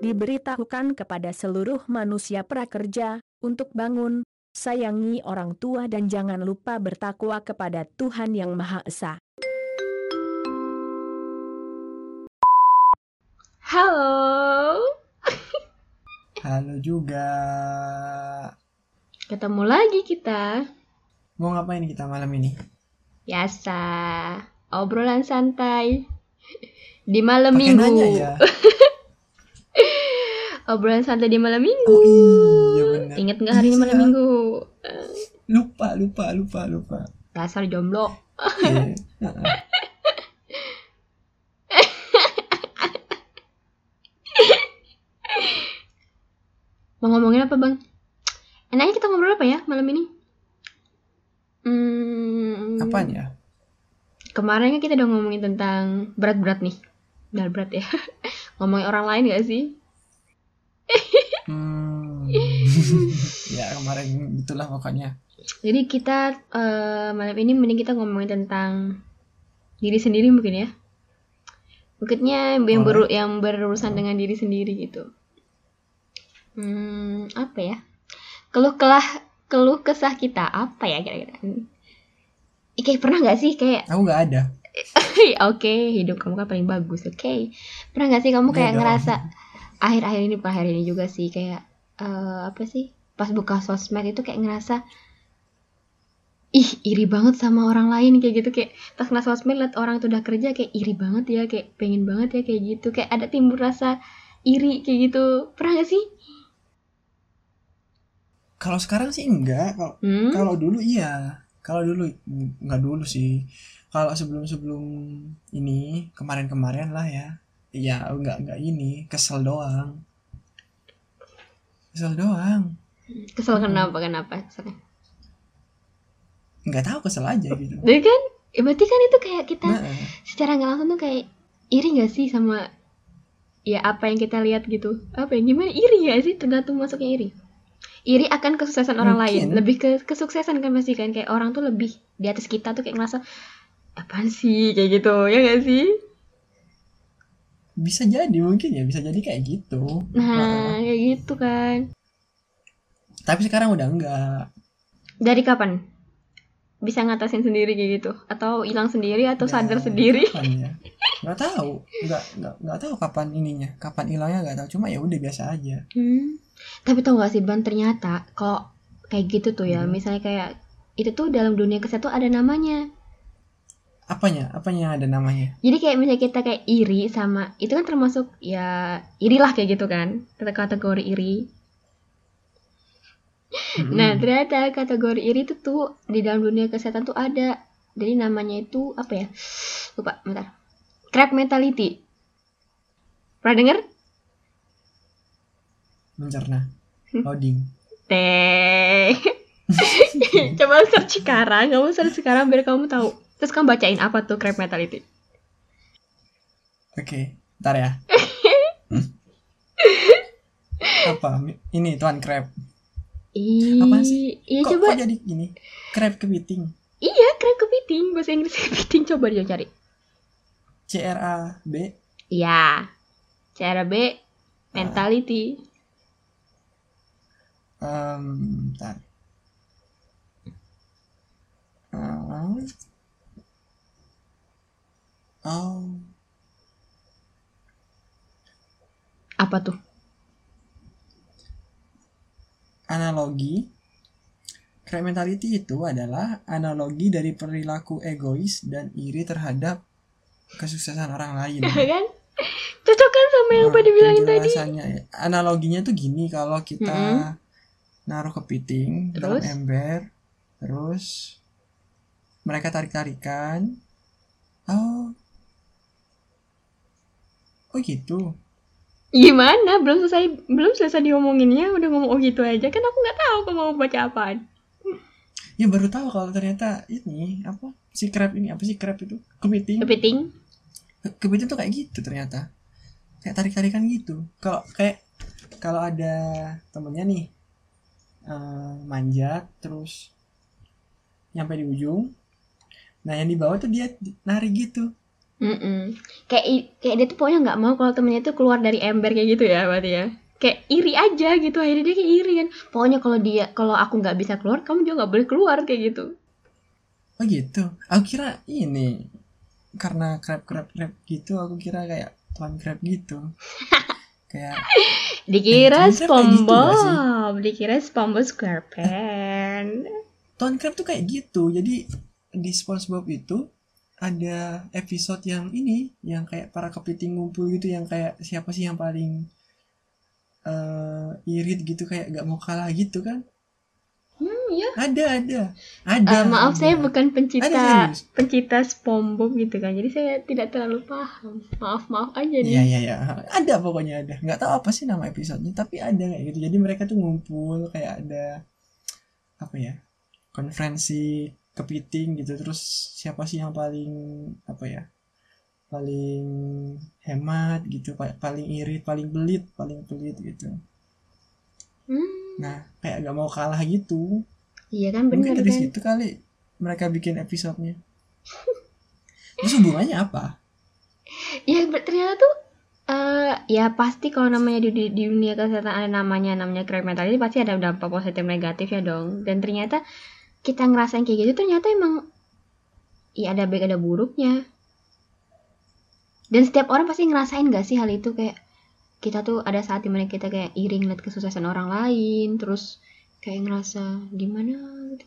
diberitahukan kepada seluruh manusia prakerja, untuk bangun, sayangi orang tua dan jangan lupa bertakwa kepada Tuhan Yang Maha Esa. Halo. Halo juga. Ketemu lagi kita. Mau ngapain kita malam ini? Biasa. Obrolan santai. Di malam Pakai minggu. nanya ya. Obrolan santai di malam minggu. Oh iya benar. Ingat nggak hari ini malam Iya. minggu? Lupa, lupa, lupa, lupa. Dasar jomblo. Heeh. Mau ngomongin apa bang? Enaknya kita ngobrol apa ya malam ini? Hmm, Apaan ya? Kemarin kan kita udah ngomongin tentang berat-berat nih. Berat-berat ya. ngomongin orang lain gak sih? Hmm. ya kemarin itulah pokoknya. Jadi kita eh, malam ini mending kita ngomongin tentang diri sendiri mungkin ya. Mungkinnya yang, beru- yang berurusan dengan diri sendiri gitu. Hmm, apa ya? Keluh kelah keluh kesah kita apa ya kira-kira? Kayak pernah nggak sih kayak Aku nggak ada. oke hidup kamu kan paling bagus oke pernah nggak sih kamu Iya kayak dong. ngerasa akhir-akhir ini bukan akhir ini juga sih kayak eh, apa sih pas buka sosmed itu kayak ngerasa ih iri banget sama orang lain kayak gitu kayak pas kena sosmed liat orang tuh udah kerja kayak iri banget ya kayak pengen banget ya kayak gitu kayak ada timbul rasa iri kayak gitu pernah gak sih Kalau sekarang sih enggak. Kalau hmm? kalau dulu iya. Kalau dulu nggak dulu sih. Kalau sebelum-sebelum ini kemarin-kemarin lah ya. Iya, enggak enggak ini, kesel doang. Kesel doang. kesel kenapa kenapa? Keselnya. Nggak tahu kesel aja gitu. Jadi kan ya berarti kan itu kayak kita Nah, secara nggak langsung tuh kayak iri gak sih sama ya apa yang kita lihat gitu? Apa yang gimana? Iri ya sih? Tergantung masuknya iri. Iri akan kesuksesan orang lain. Mungkin. lebih ke kesuksesan kan pasti kan? Kayak orang tuh lebih di atas kita tuh kayak ngerasa apaan sih? Kayak gitu ya gak sih bisa jadi mungkin ya bisa jadi kayak gitu. nah kayak gitu kan Tapi sekarang udah enggak. dari kapan bisa ngatasin sendiri kayak gitu atau hilang sendiri atau Ya, sadar sendiri Kapan ya? Nggak tahu, nggak nggak nggak tahu kapan ininya, kapan hilangnya nggak tahu. Cuma ya udah biasa aja. Hmm. Tapi tau gak sih Ban ternyata kalau kayak gitu tuh ya, Hmm. misalnya kayak itu tuh dalam dunia kesehatan ada namanya. Apanya? Apanya yang ada namanya? Jadi kayak misalnya kita kayak iri sama itu kan termasuk ya iri lah kayak gitu kan, kata kategori iri. Nah Mm-mm. ternyata kategori iri itu tuh di dalam dunia kesehatan tuh ada. Jadi namanya itu apa ya? Lupa, bentar. Crab mentality. Pernah denger? mencerna, Hmm. loading. Teh. Coba search sekarang, kamu search sekarang biar kamu tahu. Terus kamu bacain apa tuh crab mentality? Oke, ntar ya. Apa? Ini tuan crab. Ih, Apaan sih? Iya kok, coba. kok jadi gini? Crab kepiting. Iya, crab kepiting. Bahasa Inggris kepiting coba dia cari. C R A B. Iya. Cara B mentality. Um, ntar. Um, oh, Apa tuh? analogi. Crab mentality itu adalah analogi dari perilaku egois dan iri terhadap kesuksesan orang lain. kan? Cocok kan sama yang Nah, pada bilangin tadi? ya. Analoginya tuh gini kalau kita Mm-mm. naruh kepiting dalam ember, terus mereka tarik-tarikan. Oh. Oh gitu. Gimana? Belum selesai belum selesai diomonginnya udah ngomong oh gitu aja. Kan aku nggak tahu kamu mau baca apaan. Ya baru tahu kalau ternyata ini apa si crab ini apa sih crab itu kepiting Kepiting. Ke- kepiting tuh kayak gitu ternyata kayak tarik tarikan gitu kalau kayak kalau ada temennya nih eh, manjat terus nyampe di ujung nah yang di bawah tuh dia narik gitu Mm-mm. Kayak i- kayak dia tuh pokoknya nggak mau kalau temennya tuh keluar dari ember kayak gitu ya berarti ya. Kayak iri aja gitu akhirnya dia kayak iri kan. Pokoknya kalau dia kalau aku nggak bisa keluar, kamu juga nggak boleh keluar kayak gitu. Oh gitu. Aku kira ini karena crab crab crab gitu. Aku kira kayak tuan crab gitu. kayak Dikira kayak gitu? SpongeBob, dikira SpongeBob SquarePants. tuan crab tuh kayak gitu. Jadi di SpongeBob itu ada episode yang ini yang kayak para kepiting ngumpul gitu yang kayak siapa sih yang paling eh irit gitu kayak gak mau kalah gitu kan Hmm, ya. ada ada ada Eh, maaf ada. saya bukan Ada pencipta serius? pencipta SpongeBob gitu kan. Jadi saya tidak terlalu paham. Maaf maaf aja nih. Iya iya iya ada pokoknya ada nggak tahu apa sih nama episodenya tapi ada kayak gitu jadi mereka tuh ngumpul kayak ada apa ya konferensi kepiting gitu terus siapa sih yang paling apa ya paling hemat gitu pa- paling irit paling belit paling pelit gitu. Hmm, nah kayak gak mau kalah gitu. Iya kan bener mungkin dari kan. situ kali mereka bikin episodenya. Terus hubungannya apa? Ya ternyata tuh eh ya pasti kalau namanya di, di, di dunia kesehatan ada namanya namanya crime mental ini pasti ada dampak positif negatif ya dong. Dan ternyata kita ngerasain kayak gitu ternyata emang ya ada baik ada buruknya. Dan setiap orang pasti ngerasain gak sih hal itu kayak kita tuh ada saat di mana kita kayak iri ngeliat kesuksesan orang lain terus kayak ngerasa gimana gitu.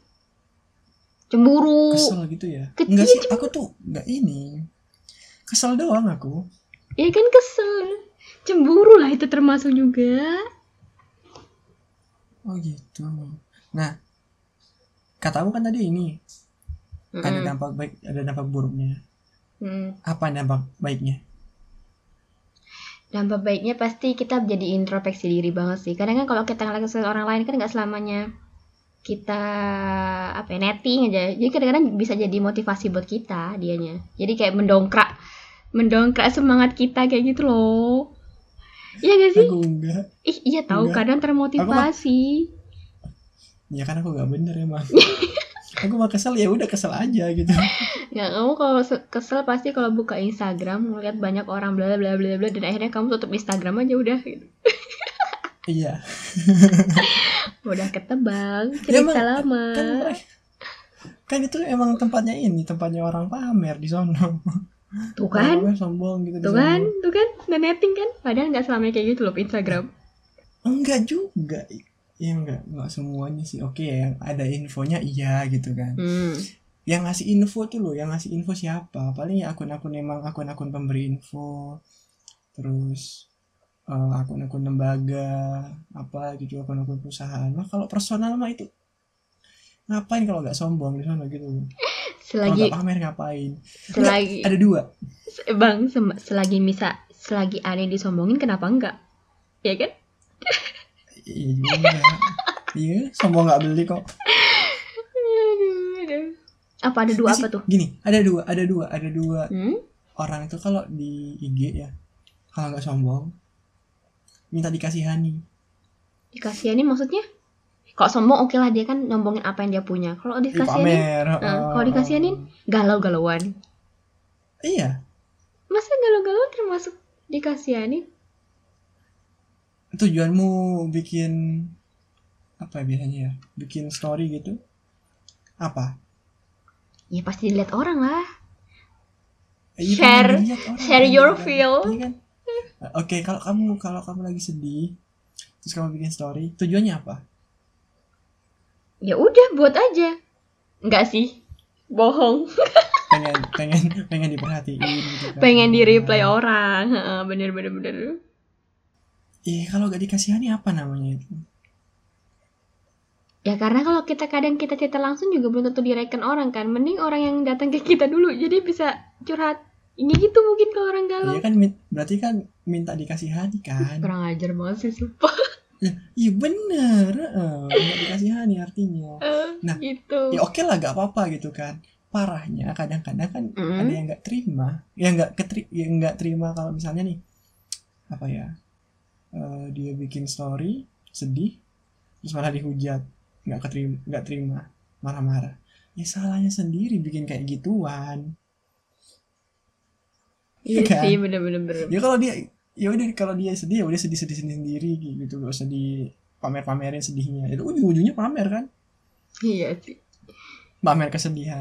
Cemburu. kesel gitu ya Kecil enggak sih aku tuh nggak ini kesel doang aku Ya kan kesel. Cemburu lah itu termasuk juga. oh gitu nah katamu kan tadi ini ada Mm-mm. dampak baik ada dampak buruknya Mm. apa dampak baiknya Dampak baiknya pasti kita jadi introspeksi diri banget sih. Kadang kan kalau kita kesalahan orang lain kan nggak selamanya kita apa ya, netting aja. Jadi kadang-kadang bisa jadi motivasi buat kita dianya. Jadi kayak mendongkrak mendongkrak semangat kita kayak gitu loh. Iya gak sih? aku enggak Ih, iya tahu Enggak. kadang termotivasi. Ya kan aku nggak bener emang. Aku mah kesel ya udah kesel aja gitu. Ya kamu kalau se- kesel pasti kalau buka Instagram ngeliat banyak orang bla bla bla bla dan akhirnya kamu tutup Instagram aja udah. Gitu. iya. Udah ketebak Ya, cerita emang, lama. kan kan itu emang tempatnya ini tempatnya orang pamer di sono Tuh kan? Pamer sombong gitu Tuh kan, tuh kan, dan netting kan, padahal nggak selamanya kayak gitu loh Instagram. enggak juga ya enggak enggak semuanya sih. Oke yang ada infonya iya gitu kan. Hmm. yang ngasih info tuh loh yang ngasih info siapa? Paling ya akun-akun emang akun-akun pemberi info. Terus eh, akun-akun lembaga apa gitu akun-akun perusahaan. Nah kalau personal mah itu ngapain kalau nggak sombong di sana gitu? Kalau Selagi, nggak pamer ngapain? Selagi, ada dua. Bang, selagi bisa, selagi ada yang disombongin, kenapa enggak? Ya kan? Iya juga iya sombong nggak beli kok. Apa ada dua Masih- apa tuh? gini ada dua ada dua ada dua Hmm? orang itu kalau di IG ya kalau nggak sombong minta dikasihani Dikasihanin maksudnya? Kok sombong oke lah dia kan nyombongin apa yang dia punya. Kalau Ih, dikasihanin, pamer eh, heeh. kalau dikasihanin galau-galauan. iya Masa galau-galauan termasuk dikasihanin? Tujuanmu bikin apa ya biasanya ya bikin story gitu apa Ya pasti dilihat orang lah. Eh, iya, Share- orang share kan, your gitu kan. feel. Iya kan? Oke kalau kamu kalau kamu lagi sedih terus kamu bikin story tujuannya apa Ya udah buat aja. Enggak sih. Bohong. pengen pengen pengen diperhatiin gitu kan Pengen di reply orang. Heeh, Bener bener bener. Iya kalau gak dikasihani apa namanya itu Ya karena kalau kita kadang kita cerita langsung juga belum tentu direken orang kan. Mending orang yang datang ke kita dulu. Jadi bisa curhat. Ini gitu mungkin kalau orang galau. iya kan berarti kan minta dikasihani kan Kurang ajar banget sih sumpah. Ya, iya bener heeh. minta dikasihani artinya Eh, Nah, gitu. ya oke lah gak apa-apa gitu kan parahnya kadang-kadang kan Mm. ada yang nggak terima yang nggak keteri yang nggak terima kalau misalnya nih apa ya eh, dia bikin story sedih terus malah dihujat. Nggak keterima nggak terima. Marah-marah. Ya salahnya sendiri bikin kayak gituan. Iya Kan? sih bener-bener. Bener. ya kalau dia ya udah kalau dia sedih ya udah sedih sedih sendiri gitu. Gak usah di pamer pamerin sedihnya. Itu ujung ujungnya pamer kan? Iya sih. pamer kesedihan.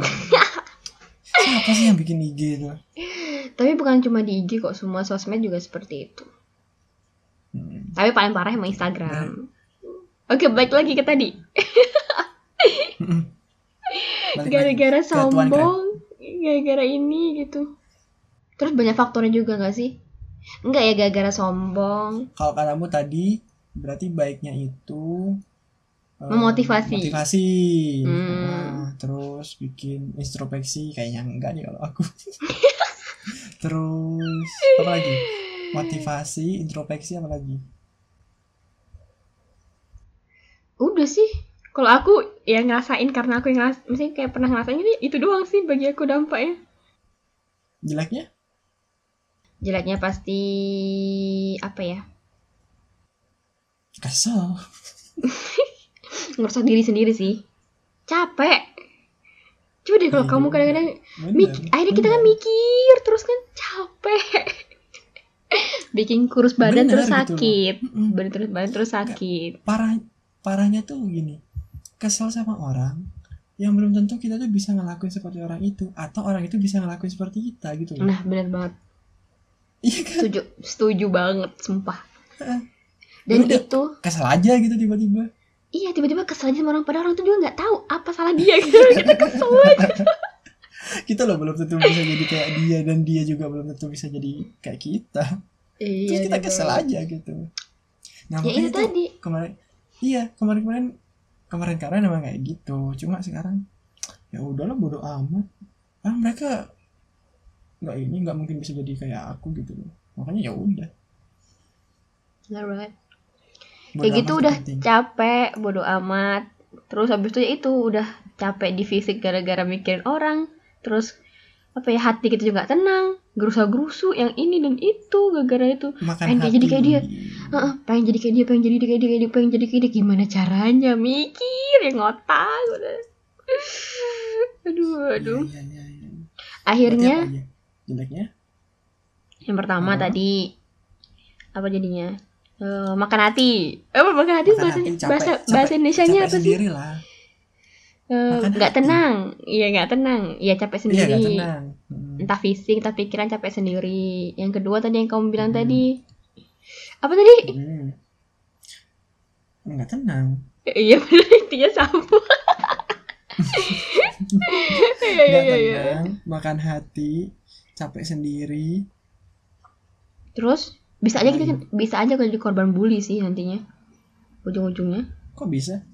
Siapa sih yang bikin IG itu? Tapi bukan cuma di IG kok, semua sosmed juga seperti itu. Tapi paling parah emang Instagram. Oke, balik lagi ke tadi. Gara-gara Crab. sombong, gara-gara ini gitu. Terus banyak faktornya juga gak sih? Enggak ya gara-gara sombong. kalau katamu tadi berarti baiknya itu eh, Memotivasi. motivasi Hmm. Nah, terus bikin introspeksi kayaknya enggak nih kalau aku terus apa lagi motivasi introspeksi apa lagi Udah sih. Kalau aku ya ngerasain karena aku yang ngeras, maksudnya kayak pernah ngerasain ini itu doang sih bagi aku dampaknya. jeleknya Jeleknya pasti apa ya? kesel Ngerusak diri sendiri sih. Capek. Coba deh kalau Iya kamu juga. kadang-kadang Mik- akhirnya kita kan mikir terus kan capek bikin kurus badan Bener terus gitu sakit Mm-mm. badan terus badan terus sakit parah parahnya tuh gini. Kesel sama orang yang belum tentu kita tuh bisa ngelakuin seperti orang itu atau orang itu bisa ngelakuin seperti kita gitu loh. Nah benar banget. Iya kan? Setuju setuju banget sumpah. Dan Udah. itu kesel aja gitu tiba-tiba. Iya tiba-tiba kesel aja sama orang padahal orang tuh juga nggak tahu apa salah dia gitu. Kita kesel aja. Kita loh belum tentu bisa jadi kayak dia dan dia juga belum tentu bisa jadi kayak kita. Terus iya kita bener kesel aja gitu. Nah ya itu tuh tadi. kemarin iya kemarin kemarin kemarin kemarin emang kayak gitu. Cuma sekarang ya udahlah bodo amat. Ah mereka nggak ini nggak mungkin bisa jadi kayak aku gitu loh. Makanya ya udah. Benar banget. Kayak gitu udah penting. capek bodo amat. Terus habis itu ya itu udah capek di fisik gara-gara mikirin orang. Terus apa ya hati kita juga tenang gerusa-gerusu yang ini dan itu gara-gara itu. Makan pengen hati. jadi kayak dia. Heeh, pengen jadi kayak dia pengen jadi kayak dia, kayak dia pengen jadi kayak dia. Gimana caranya? Mikir ya ngotak udah. Aduh aduh. Iya, iya, iya, iya. akhirnya Berarti apa aja? jeleknya? Yang pertama Apa? tadi apa jadinya? Eh, makan hati. Apa makan hati Makan bahasa hati, capek- bahasa capek- bahasa Indonesia nya apa sih? lah nggak hati. tenang. Iya nggak tenang. Iya capek iya sendiri. tenang. Hmm. entah fisik entah pikiran capek sendiri. Yang kedua tadi yang kamu bilang Hmm. tadi. Apa tadi? Hmm. nggak tenang. Iya benar intinya sama. Iya iya nggak iya tenang makan hati capek sendiri. Terus bisa aja kita bisa aja kalau jadi korban bully sih nantinya. Ujung-ujungnya. Kok bisa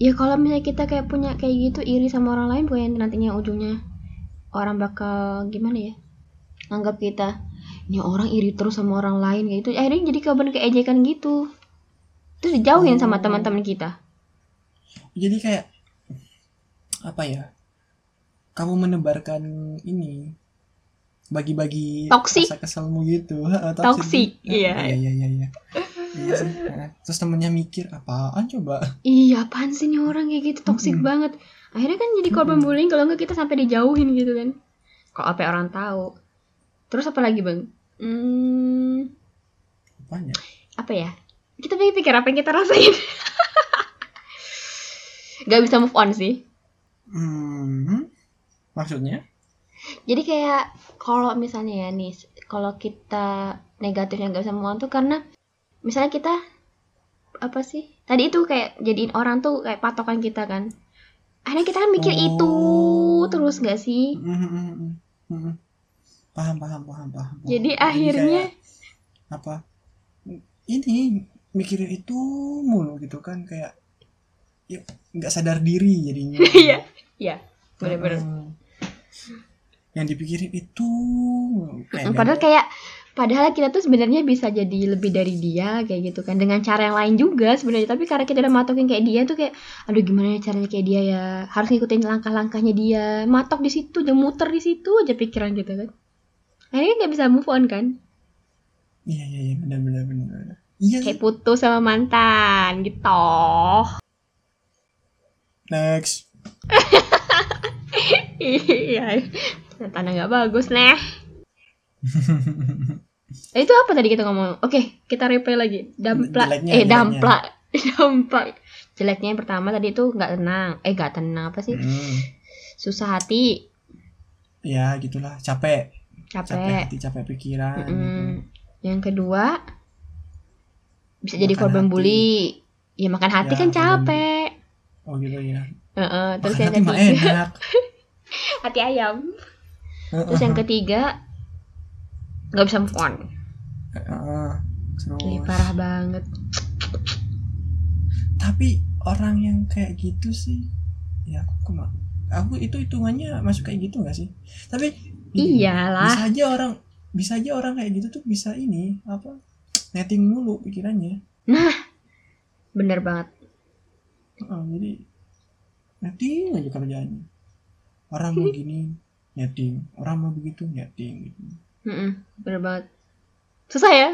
ya kalau misalnya kita kayak punya kayak gitu iri sama orang lain bukan nantinya ujungnya orang bakal gimana ya? Anggap kita ini orang iri terus sama orang lain kayak gitu. Akhirnya jadi korban keejekan gitu. Terus dijauhin sama Oh. teman-teman kita. Jadi kayak apa ya kamu menebarkan ini bagi-bagi Toxic. rasa keselmu gitu. Toxic, iya. iya iya iya iya sih. Terus temennya mikir apaan coba? Iya apaan sih nih orang kayak gitu? Toksik Mm-mm. banget. Akhirnya kan jadi korban Mm-mm. bullying kalau nggak kita sampai dijauhin gitu kan. Kalau apa orang tahu. Terus apa lagi bang? Hmm, apanya? Apa ya? Kita pikir pikir apa yang kita rasain. Gak bisa move on sih. Hmm maksudnya? Jadi kayak kalau misalnya ya nih kalau kita negatifnya nggak bisa move on tuh karena misalnya kita apa sih tadi itu kayak jadiin orang tuh kayak patokan kita kan akhirnya kita kan mikir Oh. itu terus gak sih Hmm, hmm, hmm, paham paham paham paham paham. jadi akhirnya kayak apa ini mikirin itu mulu gitu kan kayak ya nggak sadar diri jadinya Iya, iya, bener-bener. Heeh. yang dipikirin itu. Kayak Padahal kayak padahal kita tuh sebenarnya bisa jadi lebih dari dia kayak gitu kan. Dengan cara yang lain juga sebenarnya. Tapi karena kita udah matokin kayak dia tuh kayak aduh gimana ya caranya kayak dia ya? Harus ngikutin langkah-langkahnya dia. Matok di situ udah muter di situ aja pikiran gitu kan. Akhirnya nggak bisa move on kan? Iya iya iya. Benar benar benar iya. Kayak putus sama mantan gitu. Next. Iya. Tanda nggak bagus nih Eh, itu apa tadi kita ngomong? Oke, kita replay lagi. Damplak. Jeleknya, eh, jeleknya. damplak. damplak. Jeleknya yang pertama tadi itu nggak tenang. Eh, nggak tenang apa sih? Hmm. Susah hati, ya gitulah capek capek capek. hati capek pikiran gitu. Mm-mm. Yang kedua bisa jadi Makan korban hati. bully. Ya makan hati Ya, kan korban capek. oh gitu ya Heeh, terus Makan yang hati ketiga enak hati ayam. Terus yang ketiga nggak bisa move on. Terus- Ih, parah banget. tapi orang yang kayak gitu sih ya aku kema aku itu hitungannya masuk kayak gitu gak sih tapi Iyalah. bisa aja orang bisa aja orang kayak gitu tuh bisa ini apa netting mulu pikirannya Bener banget. Heeh, jadi netting aja kerjaannya orang mau gini netting orang mau begitu netting gitu Mm-mm, bener banget. Susah ya?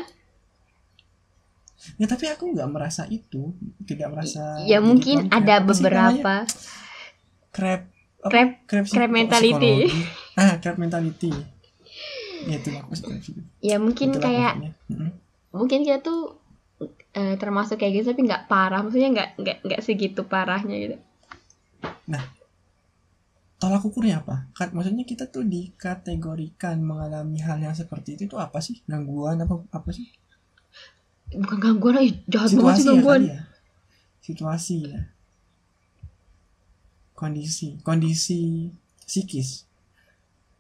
ya tapi aku nggak merasa itu tidak merasa ya mungkin tuan crab. ada beberapa crab apa? Crab- crab, crab psiko- mentality. ah crab mentality ya itu aku ya mungkin Itulah kayak. Mm-mm. mungkin kita tuh eh, termasuk kayak gitu tapi nggak parah maksudnya nggak nggak nggak segitu parahnya gitu tolak ukurnya apa? Kan maksudnya kita tuh dikategorikan mengalami hal yang seperti itu tuh apa sih? Gangguan apa apa sih? bukan gangguan ih jahat banget sih Situasi ya gangguan kali ya. Situasi ya. Kondisi, kondisi psikis.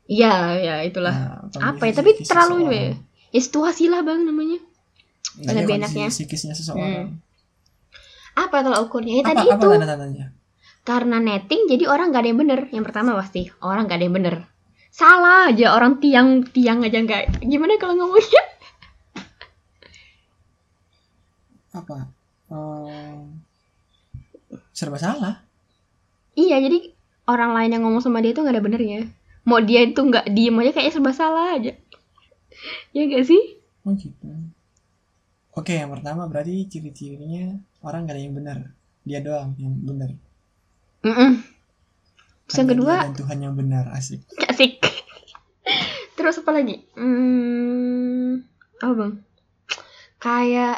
iya ya itulah Nah, apa ya tapi terlalu seseorang. ya ya situasi lah bang namanya Nggak, lebih enaknya. psikisnya seseorang. apa tolak ukurnya ya apa tadi apa itu tanda-tandanya? Karena netting jadi orang gak ada yang bener yang pertama pasti orang gak ada yang bener salah aja orang tiang tiang aja nggak gimana kalau ngomongnya Apa? Ehm, serba salah. iya jadi orang lain yang ngomong sama dia tuh gak ada benernya mau dia itu nggak diem aja kayaknya serba salah aja ya gak sih Oh gitu. Oke, yang pertama berarti ciri-cirinya orang gak ada yang benar. Dia doang yang benar. Mm-mm. Terus yang kedua Tuhan yang benar asik. asik terus apa lagi hmm, apa bang kayak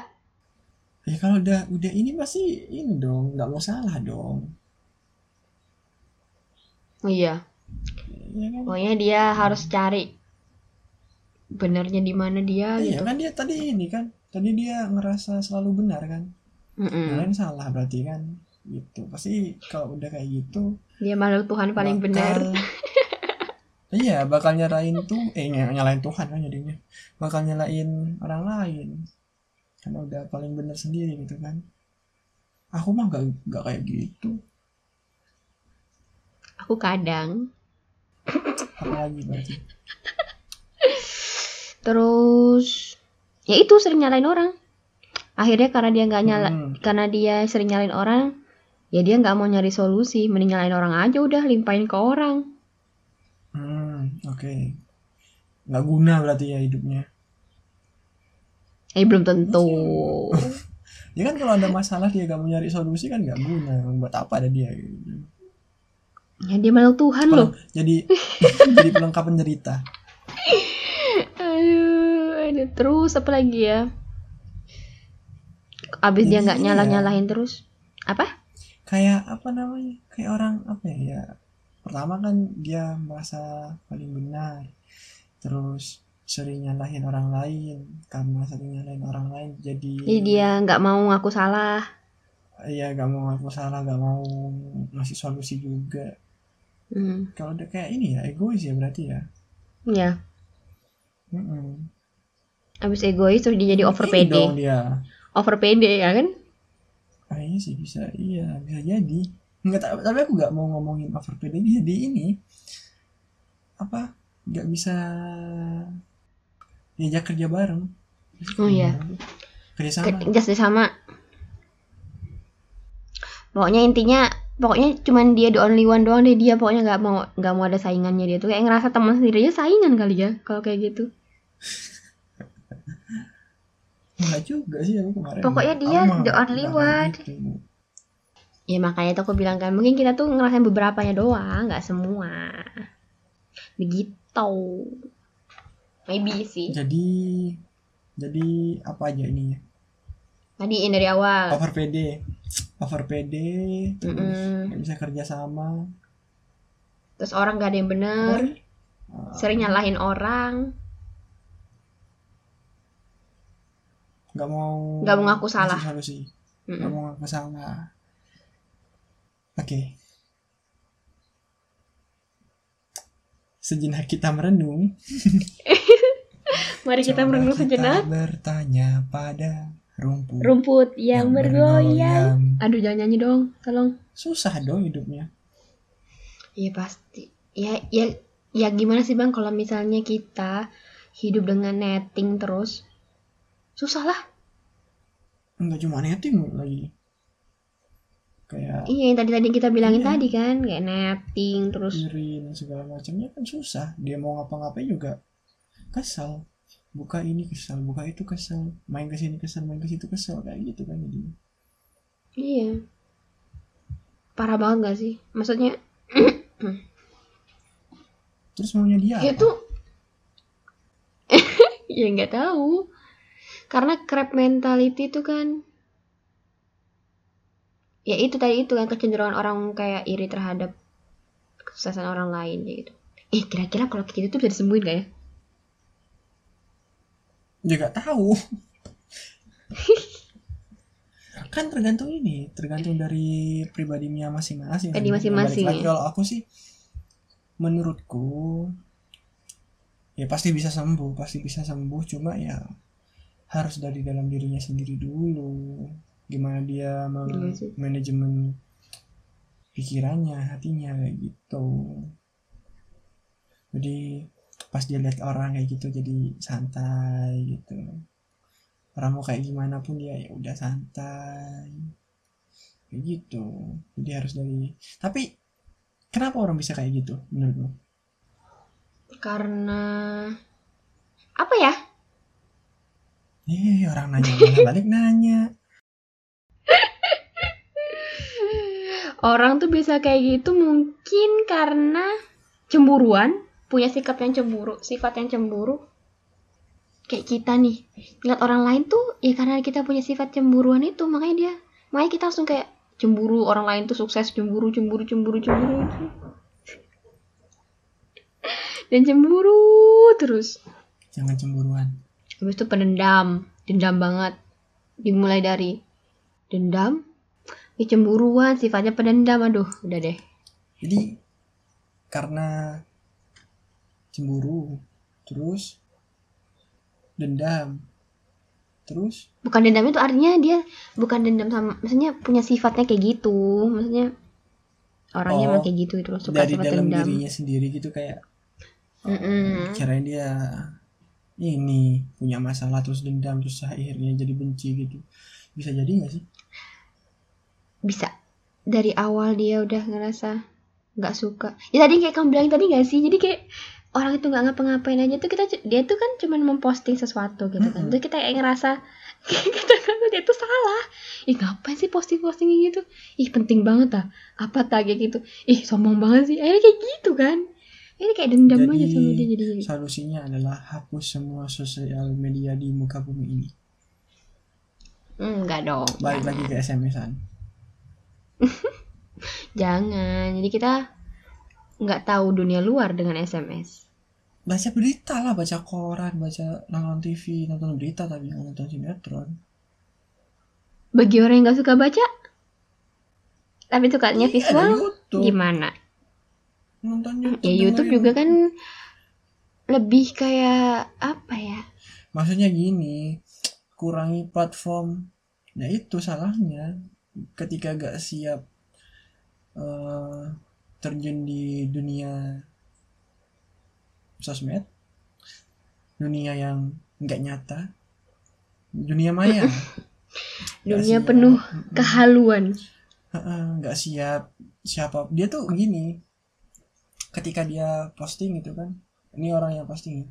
Ya kalau udah udah ini pasti ini dong, nggak mau salah dong. oh iya Iya kan? pokoknya dia harus cari benernya di mana dia Iya gitu kan dia tadi ini kan, tadi dia ngerasa selalu benar kan, Mm-mm. yang lain salah berarti kan, gitu. Pasti kalau udah kayak gitu, dia malu Tuhan paling bakal- benar iya, bakal nyalain tuh, eh ny- nyalain Tuhan kan jadinya, bakal nyalain orang lain, karena udah paling benar sendiri gitu kan. Aku mah gak, gak kayak gitu, aku kadang apalagi berarti. terus ya itu sering nyalain orang akhirnya karena dia nggak nyala Hmm. karena dia sering nyalain orang ya dia nggak mau nyari solusi mending nyalain orang aja udah limpahin ke orang Hmm, oke. Nggak guna berarti ya hidupnya. eh belum tentu Ya kan kalau ada masalah dia gak mau nyari solusi kan nggak guna. Buat apa ada dia? gitu. ya dia malu Tuhan loh jadi jadi pelengkap penderita. aduh, aduh. terus apa lagi ya abis dia nggak iya. nyalah nyalahin terus apa Kayak apa namanya? Kayak orang apa ya? ya? Pertama kan dia merasa paling benar. Terus sering nyalahin orang lain karena sering nyalahin orang lain jadi jadi dia nggak mau ngaku salah iya gak mau ngaku salah gak mau ngasih solusi juga hmm. kalau udah kayak ini ya egois ya berarti ya ya Mm-mm. abis egois terus dia jadi over pede over pede ya kan sih bisa. Iya bisa jadi. Nggak ta- tapi aku nggak mau ngomongin over PD jadi ini apa nggak bisa diajak kerja bareng. Oh, iya. kerja sama. Ke- just sama. Pokoknya intinya pokoknya cuman dia the only one doang deh. Dia pokoknya nggak mau nggak mau ada saingannya. Dia tuh kayak ngerasa teman sendiri aja saingan kali ya kalau kayak gitu nggak juga sih aku kemarin. Pokoknya dia the only one. gitu. ya makanya tuh aku bilang kan mungkin kita tuh ngerasain beberapanya doang nggak semua. Begitu. Maybe sih. Jadi jadi apa aja ininya? Tadi yang dari awal. Over PD over PD terus nggak bisa kerja sama. Terus orang gak ada yang bener. Ah, sering nyalahin orang nggak mau Nggak mau ngaku salah. solusi nggak Mm-mm. mau ngaku salah oke sejenak kita merenung mari kita coba merenung kita sejenak bertanya pada rumput rumput yang, bergoyang bergoyang. aduh jangan nyanyi dong tolong susah dong hidupnya Iya pasti. Ya ya ya gimana sih bang kalau misalnya kita hidup dengan netting terus susah lah. Nggak cuma netting lagi kayak Iya yang tadi tadi kita bilangin Iya. tadi kan kayak netting terus. iri dan segala macamnya kan susah dia mau ngapa-ngapain juga kesal buka ini kesal buka itu kesal main ke sini kesal main ke situ kesal kayak gitu kan jadi Iya. Parah banget gak sih? Maksudnya terus maunya dia ya apa? tuh ya nggak tahu. Karena crab mentality itu kan ya itu tadi itu kan kecenderungan orang kayak iri terhadap kesuksesan orang lain ya gitu. Eh kira-kira kalau kayak gitu tuh bisa disembuhin gak ya? ya nggak tahu kan tergantung ini tergantung dari pribadinya masing-masing Tadi Ya, masing-masing, ya. kalau aku sih menurutku ya pasti bisa sembuh pasti bisa sembuh cuma ya harus dari dalam dirinya sendiri dulu. Gimana dia Iya manajemen pikirannya hatinya kayak gitu. Jadi pas dia lihat orang kayak gitu jadi santai gitu. Orang mau kayak gimana pun dia ya udah santai. Kayak gitu. Jadi harus dari tapi kenapa orang bisa kayak gitu menurutmu Karena apa ya? Eh orang nanya malah balik nanya Orang tuh bisa kayak gitu mungkin karena cemburuan, punya sikap yang cemburu, sifat yang cemburu. Kayak kita nih, lihat orang lain tuh ya karena kita punya sifat cemburuan itu, makanya dia, makanya kita langsung kayak cemburu orang lain tuh sukses cemburu, cemburu, cemburu, cemburu. Dan cemburu terus. jangan cemburuan Habis itu pendendam, dendam banget. Dimulai dari dendam, kecemburuan, sifatnya pendendam. Aduh, udah deh. jadi karena cemburu terus dendam terus Bukan dendam itu artinya dia bukan dendam sama, maksudnya punya sifatnya kayak gitu. Maksudnya orangnya Oh, kayak gitu itu suka dari dalam dendam. dirinya sendiri gitu kayak Mm-mm. kirain dia ini punya masalah terus dendam terus akhirnya jadi benci gitu bisa jadi nggak sih Bisa. Dari awal dia udah ngerasa nggak suka. Ya tadi kayak kamu bilang tadi nggak sih? Jadi kayak orang itu nggak ngapa-ngapain aja tuh kita dia tuh kan cuma memposting sesuatu gitu kan. Mm-mm. Terus kita kayak ngerasa kita ngerasa dia tuh salah. Ih ngapain sih posting-posting gitu? Ih penting banget ah. Apa tag gitu? Ih sombong banget sih. Akhirnya kayak gitu kan. Ini kayak dendam Jadi, aja sama dia jadi. solusinya adalah hapus semua sosial media di muka bumi ini Enggak dong. balik jangan. lagi ke SMS-an Jangan. Jadi kita nggak tahu dunia luar dengan SMS. baca berita lah baca koran baca nonton TV nonton berita tapi nggak nonton sinetron Bagi orang yang nggak suka baca, tapi sukanya Iya, visual, gimana? Nonton YouTube Ya YouTube dengerin. juga kan lebih kayak apa ya? maksudnya gini kurangi platform nah itu salahnya ketika gak siap eh, terjun di dunia sosmed dunia yang nggak nyata dunia maya Dunia siap. penuh. Kehaluan. Nggak siap siapa dia tuh gini ketika dia posting gitu kan. Ini orang yang posting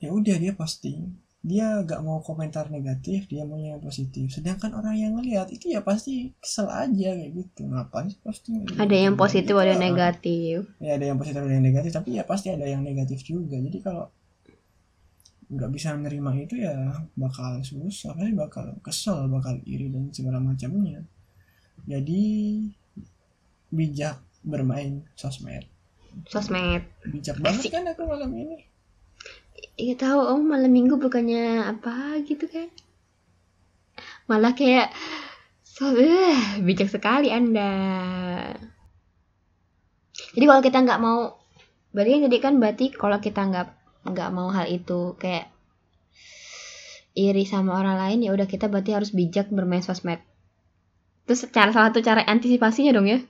ya. Udah dia posting. Dia gak mau komentar negatif dia mau yang positif. Sedangkan orang yang ngeliat itu ya pasti kesel aja kayak gitu. Ngapain sih posting? Ada yang positif, ada yang Gitu. negatif. ya ada yang positif ada yang negatif. Tapi ya pasti ada yang negatif juga. Jadi kalau nggak bisa menerima itu ya bakal susah. Pasti bakal kesel bakal iri dan segala macamnya. Jadi bijak bermain sosmed. Sosmed. Bijak Asik. banget kan aku malam ini. Iya tahu om malam minggu bukannya apa gitu kan? Malah kayak so, eh, bijak sekali anda. Jadi kalau kita nggak mau berarti kan jadi kan berarti kalau kita nggak nggak mau hal itu kayak iri sama orang lain ya udah kita berarti harus bijak bermain sosmed. Terus cara salah satu cara antisipasinya dong ya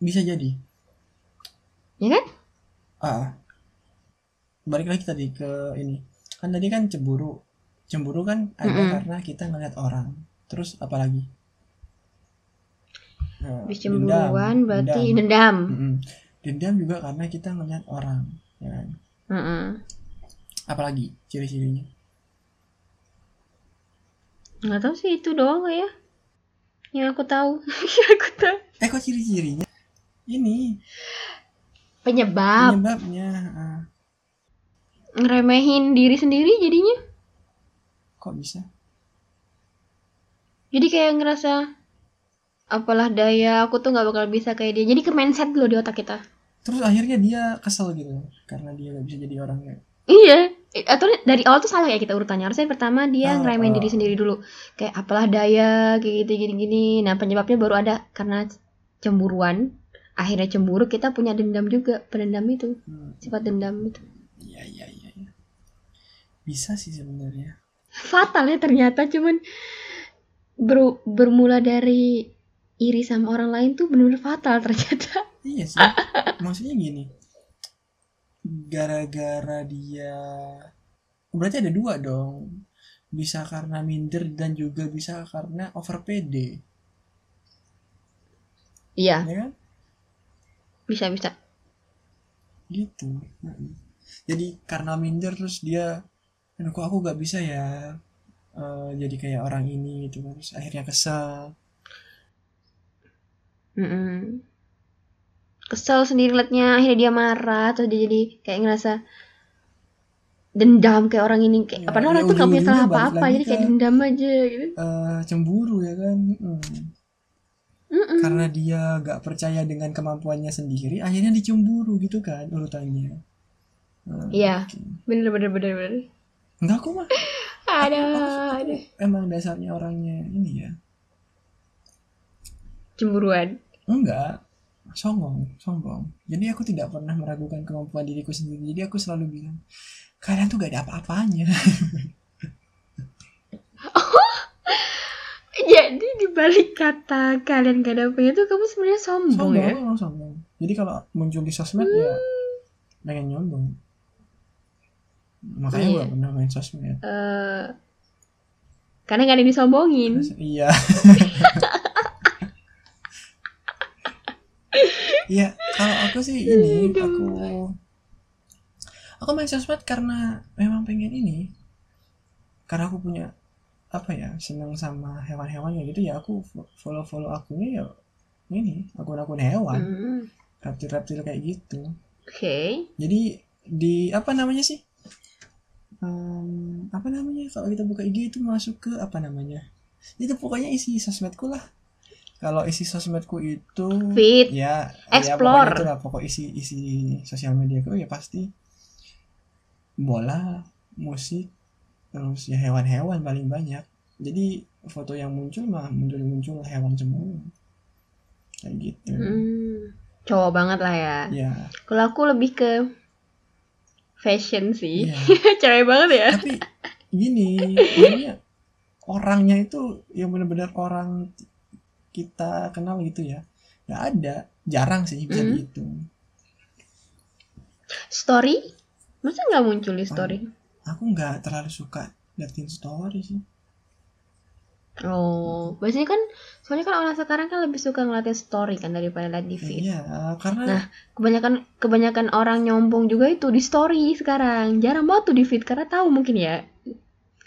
bisa jadi. Ya kan? Ah balik lagi tadi ke ini. Kan tadi kan cemburu. Cemburu kan ada Mm-mm. karena kita ngeliat orang. Terus apa lagi? Nah, dendam, cemburuan berarti dendam. dendam, Mm-mm. dendam juga karena kita ngeliat orang ya kan? Mm-mm. apalagi ciri-cirinya? Nggak tahu sih itu doang ya. Yang aku tahu. Yang aku tahu. Eh kok ciri-cirinya ini. Penyebab. Penyebabnya ah, ngeremehin diri sendiri jadinya. Kok bisa? Jadi kayak ngerasa apalah daya aku tuh nggak bakal bisa kayak dia. Jadi ke mindset dulu di otak kita. Terus akhirnya dia kesel gitu karena dia gak bisa jadi orangnya iya. Eh, atau dari awal tuh salah ya kita urutannya. Harusnya pertama dia Ah, ngeremehin ah. diri sendiri dulu. Kayak apalah daya kayak gitu gini gini nah penyebabnya baru ada karena cemburuan akhirnya cemburu kita punya dendam juga pendendam itu Hmm, sifat dendam itu iya iya iya iya. bisa sih sebenarnya fatal ya ternyata cuman ber- bermula dari iri sama orang lain tuh benar-benar fatal ternyata Iya sih. Maksudnya gini. Gara-gara dia berarti ada dua dong. Bisa karena minder dan juga bisa karena over PD, iya ya kan? Bisa bisa Gitu. Jadi karena minder terus dia aduh kok aku gak bisa ya eh, jadi kayak orang ini gitu terus akhirnya kesel Mm-mm. kesel sendiri liatnya akhirnya dia marah terus dia jadi kayak ngerasa dendam kayak orang ini kayak Ya, padahal orang ya tuh gak punya salah apa-apa jadi kayak dendam aja gitu Eh, cemburu ya kan Mm. Mm-mm. karena dia gak percaya dengan kemampuannya sendiri akhirnya dicemburu gitu kan urutannya. Nah, Iya. oke. bener bener bener bener. Enggak kok mah. Ada Aku- ada. emang dasarnya orangnya ini ya. Cemburuan. Enggak. Sombong sombong. Jadi aku tidak pernah meragukan kemampuan diriku sendiri. Jadi aku selalu bilang kalian tuh gak ada apa-apanya jadi dibalik kata kalian gak ada punya tuh kamu sebenarnya sombong, sombong ya? emang sombong. Jadi kalau muncul di sosmed ya pengen nyombong makanya Iya. gue gak pernah main sosmed. Eh, karena gak ada yang disombongin. Terus, iya. Iya, kalau aku sih ini aku aku main sosmed karena memang pengen ini. Karena aku punya apa ya seneng sama hewan-hewan kayak gitu ya aku follow follow akunnya ya ini akun-akun hewan. Hmm, reptil-reptil kayak gitu. Oke. Jadi di apa namanya sih? Em, apa namanya? Kalau kita buka IG itu masuk ke apa namanya? Itu pokoknya isi sosmedku lah. Kalau isi sosmedku itu Feed. ya Explore. ya, itulah pokok isi isi sosial mediaku ya pasti bola musik terus ya hewan-hewan paling banyak. Jadi foto yang muncul mah muncul-muncul hewan semua. Kayak gitu. Hmm, cowok banget lah ya. Ya kalau aku lebih ke fashion sih. Iya. Cewek banget ya. Tapi gini maksudnya orangnya itu yang benar-benar orang kita kenal gitu ya nggak ada. Jarang sih bisa Hmm. dihitung. Story? Masa nggak muncul di story aku nggak terlalu suka liatin story sih. Oh biasanya kan soalnya kan orang sekarang kan lebih suka ngeliatin story kan daripada liat di feed. Iya karena Nah. kebanyakan kebanyakan orang nyombong juga itu di story sekarang. Jarang banget tuh di feed karena tahu mungkin ya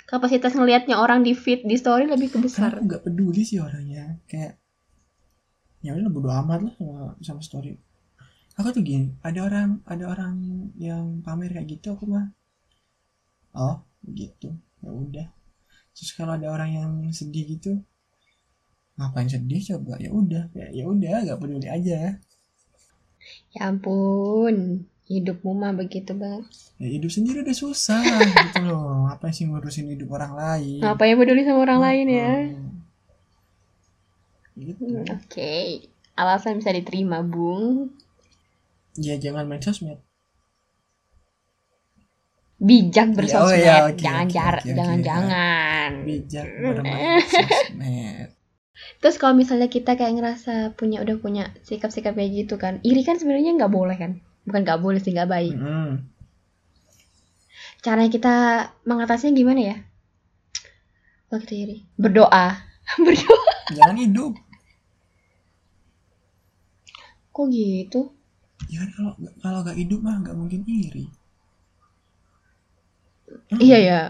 kapasitas ngelihatnya orang di feed di story lebih kebesar nggak peduli sih orangnya. Kayak ya udah bodo amat lah sama, sama story. Aku tuh gini ada orang ada orang yang pamer kayak gitu aku mah oh begitu ya udah. Terus kalau ada orang yang sedih gitu ngapain sedih coba? Ya udah. Ya ya udah gak peduli aja. Ya ampun, hidupmu mah begitu banget. ya hidup sendiri udah susah gitu loh. Apa sih ngurusin hidup orang lain? Ngapain peduli sama orang lain ya? Hmm. gitu. Hmm, Oke, alasan bisa diterima, Bung. ya jangan main sosmed Bijak Ya, bersosmed, oh ya, oke, jangan oke, jar, oke, oke. jangan jangan. bijak bermain sosmed Terus kalau misalnya kita kayak ngerasa punya udah punya sikap-sikap kayak gitu kan, iri kan sebenarnya nggak boleh kan? Bukan nggak boleh sih nggak baik. Mm-mm. Caranya kita mengatasinya gimana ya? Kalau kita iri, berdoa, berdoa. jangan hidup Kok gitu? ya kan kalau kalau gak hidup mah nggak mungkin iri Hmm. Iya ya.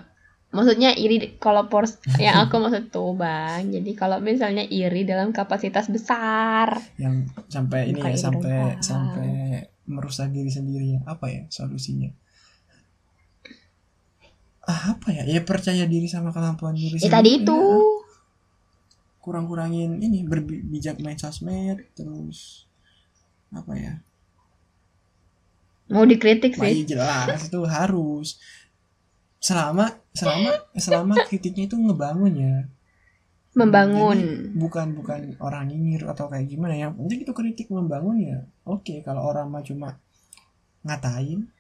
Maksudnya iri kalau pors yang aku maksud tuh bang. Jadi kalau misalnya iri dalam kapasitas besar, yang sampai ini Bukan ya sampai sampai merusak diri sendiri ya apa ya solusinya ah apa ya ya percaya diri sama kemampuan diri ya tadi sendiri itu. ya. kurang-kurangin ini berbijak main sosmed terus apa ya Mau dikritik sih. iya jelas itu harus selama selama selama kritiknya itu ngebangun ya. Membangun. Jadi, bukan bukan orang nyinyir atau kayak gimana yang penting itu kritik membangun ya. Oke kalau orang mah cuma ngatain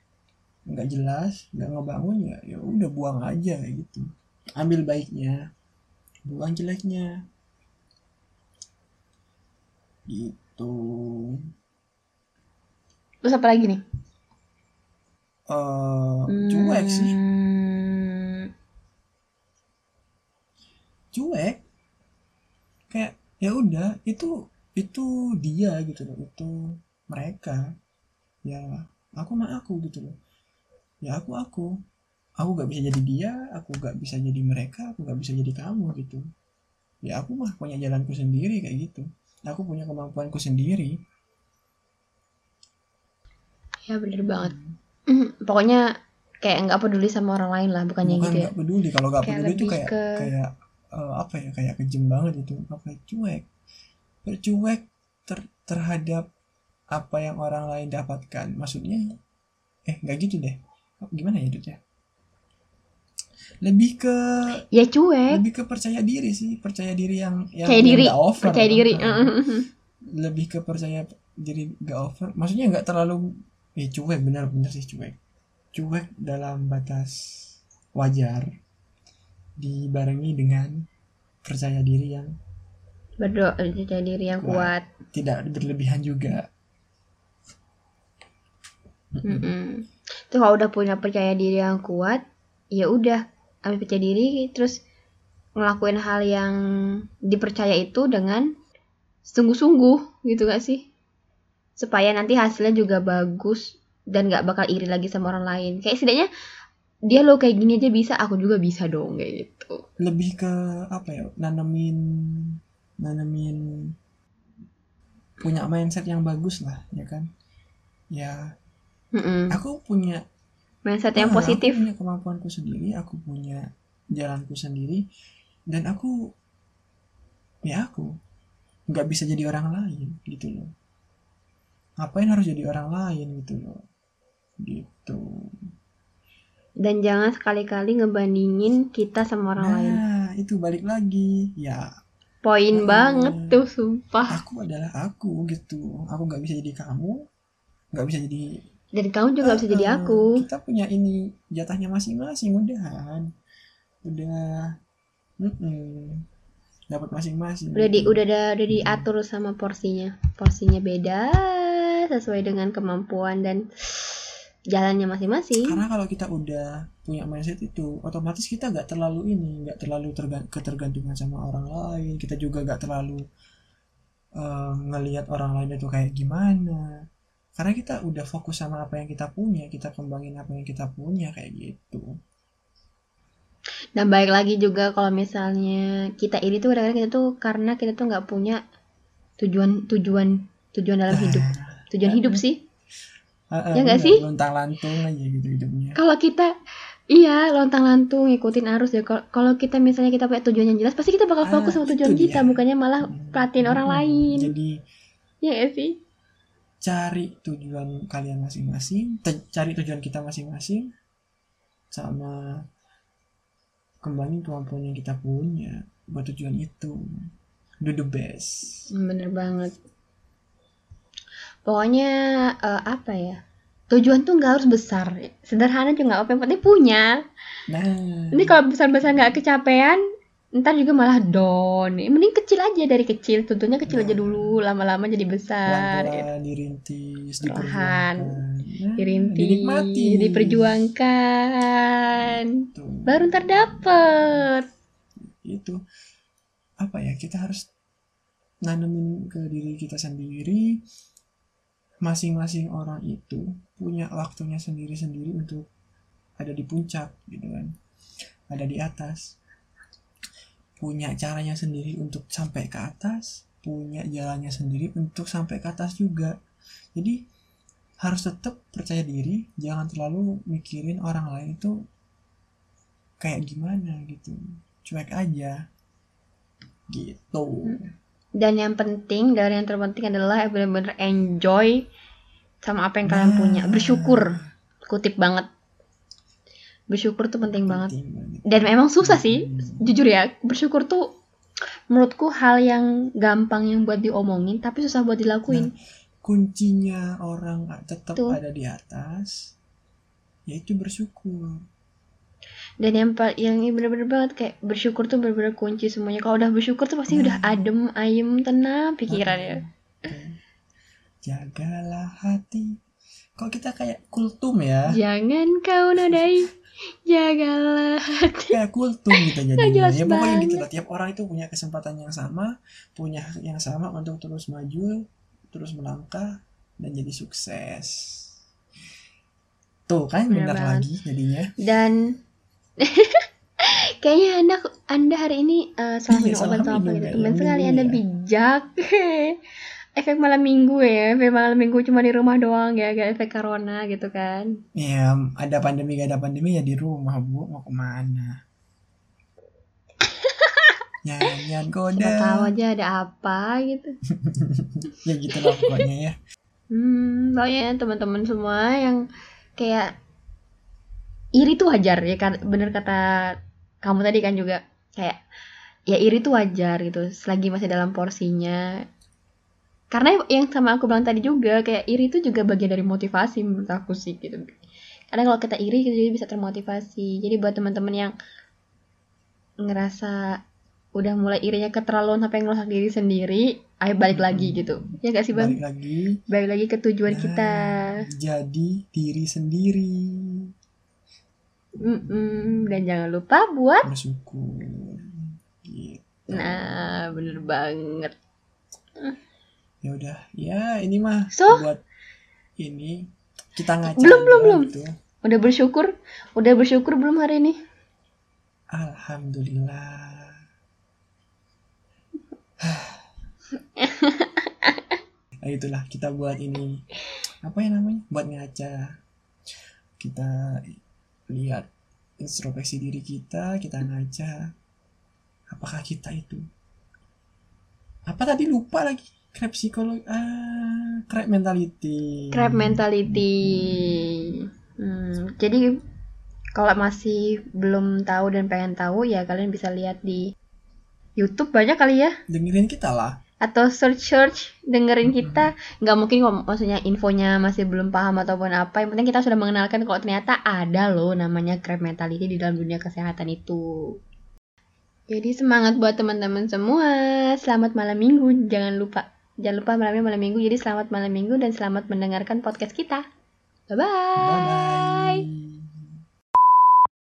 nggak jelas nggak ngebangun ya ya udah buang aja kayak gitu. Ambil baiknya buang jeleknya. Gitu. Terus apa lagi nih? eh cuek sih. Hmm, cuek kayak ya udah itu itu dia gitu loh itu mereka. Ya aku mah aku gitu loh. Ya aku aku. Aku gak bisa jadi dia aku gak bisa jadi mereka aku gak bisa jadi kamu gitu. Ya aku mah punya jalanku sendiri kayak gitu. Aku punya kemampuanku sendiri. Ya bener banget. Hmm, Pokoknya kayak nggak peduli sama orang lain lah, bukannya bukan gitu ya. gak peduli kalau gak Kayak peduli itu lebih kayak ke- kayak eh, apa ya kayak kejem banget itu apa ya, cuek. Bercuek ter- terhadap apa yang orang lain dapatkan. Maksudnya eh nggak gitu deh. Gimana ya Dut ya lebih ke Ya cuek. lebih ke percaya diri sih. Percaya diri yang yang Percaya yang diri, over percaya diri. Lebih ke percaya diri gak over. Maksudnya nggak terlalu eh cuek benar-benar sih cuek. Cuek dalam batas wajar dibarengi dengan percaya diri yang Berdoa percaya diri yang kuat. tidak berlebihan juga Mm-mm. Tuh kalau udah punya percaya diri yang kuat, ya udah ambil percaya diri terus ngelakuin hal yang dipercaya itu dengan sungguh-sungguh gitu gak sih? Supaya nanti hasilnya juga bagus dan gak bakal iri lagi sama orang lain. Kayak setidaknya dia lo kayak gini aja bisa, aku juga bisa dong kayak gitu. lebih ke apa ya nanemin nanemin punya mindset yang bagus lah ya kan ya Mm-mm. aku punya Mindset yang Ah, positif. Aku punya kemampuanku sendiri, aku punya jalanku sendiri, dan aku ya aku nggak bisa jadi orang lain gitu loh. Ngapain harus jadi orang lain gitu loh? Gitu. Dan jangan sekali-kali ngebandingin kita sama orang lain. Nah, itu balik lagi. Ya, Poin Hmm. banget tuh, sumpah. aku adalah aku gitu. Aku nggak bisa jadi kamu, nggak bisa jadi Dan kamu juga bisa jadi Eh, aku. Kita punya ini jatahnya masing-masing udahan. Udah mm-mm. dapat masing-masing. Udah di udah ada udah diatur sama porsinya. Porsinya beda sesuai dengan kemampuan dan jalannya masing-masing. Karena kalau kita udah punya mindset itu, otomatis kita nggak terlalu ini, nggak terlalu terga- ketergantungan sama orang lain. Kita juga nggak terlalu eh, ngelihat orang lain itu kayak gimana. Karena kita udah fokus sama apa yang kita punya, kita kembangin apa yang kita punya kayak gitu. Dan baik lagi juga kalau misalnya kita iri tuh kadang-kadang kita tuh karena kita tuh nggak punya tujuan tujuan tujuan dalam hidup. Tujuan hidup sih. Ah, ah, Ya nggak sih? Lontang lantung aja gitu hidupnya. Kalau kita Iya, lontang-lantung ngikutin arus ya. Kalau- kita misalnya kita punya tujuan yang jelas, pasti kita bakal Ah, fokus sama tujuan kita, dia. bukannya malah perhatiin orang Hmm, lain. Jadi Iya gak sih? cari tujuan kalian masing-masing, cari tujuan kita masing-masing, sama kembangin kemampuan yang kita punya buat tujuan itu. Do the best. Bener banget. Pokoknya eh, apa ya? Tujuan tuh nggak harus besar, sederhana juga nggak apa yang penting punya. Nah, Ini kalau besar-besar nggak kecapean, ntar juga malah down. Mending kecil aja dari kecil, tentunya kecil aja dulu, lama-lama jadi besar. gitu. pelan-pelan dirintis, Perlahan. diperjuangkan, Nah, Dirintis, dinikmati. diperjuangkan, Tuh. baru ntar dapet. itu apa ya kita harus nanemin ke diri kita sendiri masing-masing orang itu punya waktunya sendiri-sendiri untuk ada di puncak gitu kan. Ada di atas. Punya caranya sendiri untuk sampai ke atas punya jalannya sendiri untuk sampai ke atas juga. Jadi harus tetap percaya diri jangan terlalu mikirin orang lain itu kayak gimana gitu. Cuek aja. Gitu Dan yang penting dari yang terpenting adalah benar-benar enjoy sama apa yang kalian Nah. punya, bersyukur. Kutip banget. Bersyukur tuh penting banget. Penting banget. Dan memang susah sih, Hmm. jujur ya. Bersyukur tuh menurutku hal yang gampang yang buat diomongin tapi susah buat dilakuin. kuncinya orang tetap Tuh. ada di atas yaitu bersyukur Dan yang yang bener-bener banget kayak bersyukur tuh bener-bener kunci semuanya. Kalau udah bersyukur tuh pasti Nah. udah adem, ayem, tenang pikirannya. Tuh. jagalah hati kok kita kayak kultum ya Jangan kau nodai, jagalah hati. kayak kultum kita Nggak jadinya ya pokoknya gitu lah tiap orang itu punya kesempatan yang sama punya hak yang sama untuk terus maju terus melangkah dan jadi sukses tuh kan benar lagi jadinya Dan kayaknya anda anda hari ini eh, salah Iya, minum salah obat atau apa gitu. yang sekali minum anda bijak. efek malam minggu ya, efek malam minggu cuma di rumah doang ya, gak efek corona gitu kan. ya ada pandemi gak ada pandemi ya di rumah bu mau ke mana nyanyian kode Siapa tahu aja ada apa gitu. ya gitu lah pokoknya ya Hmm, pokoknya teman-teman semua yang kayak iri tuh wajar ya, kan- bener kata kamu tadi kan juga kayak ya iri tuh wajar gitu, selagi masih dalam porsinya. Karena yang sama aku bilang tadi juga kayak iri itu juga bagian dari motivasi menurut aku sih gitu. Karena kalau kita iri kita jadi bisa termotivasi. Jadi buat teman-teman yang ngerasa udah mulai irinya keterlaluan sampai ngerusak diri sendiri, ayo balik lagi gitu. Ya gak sih bang? balik lagi balik lagi ke tujuan Nah, kita. jadi diri sendiri Mm-mm, Dan jangan lupa buat. bersyukur gitu Nah, bener banget. ya udah ya ini mah So? buat ini kita ngaca Belum, belum, belum. gitu. Udah bersyukur? Udah bersyukur belum hari ini? alhamdulillah nah, itulah kita buat ini apa ya namanya buat ngaca kita lihat introspeksi diri kita kita ngaca apakah kita itu? Apa tadi lupa lagi? Crab psikologi ah crab mentality. Crab mentality. Hmm, jadi kalau masih belum tahu dan pengen tahu ya kalian bisa lihat di YouTube banyak kali ya. Dengerin kita lah atau search search dengerin kita. Nggak mungkin kok maksudnya infonya masih belum paham ataupun apa. Yang penting kita sudah mengenalkan kalau ternyata ada loh namanya crab mentality di dalam dunia kesehatan itu. Jadi semangat buat teman-teman semua. Selamat malam minggu. Jangan lupa jangan lupa malamnya malam minggu. Jadi selamat malam minggu dan selamat mendengarkan podcast kita. Bye bye bye bye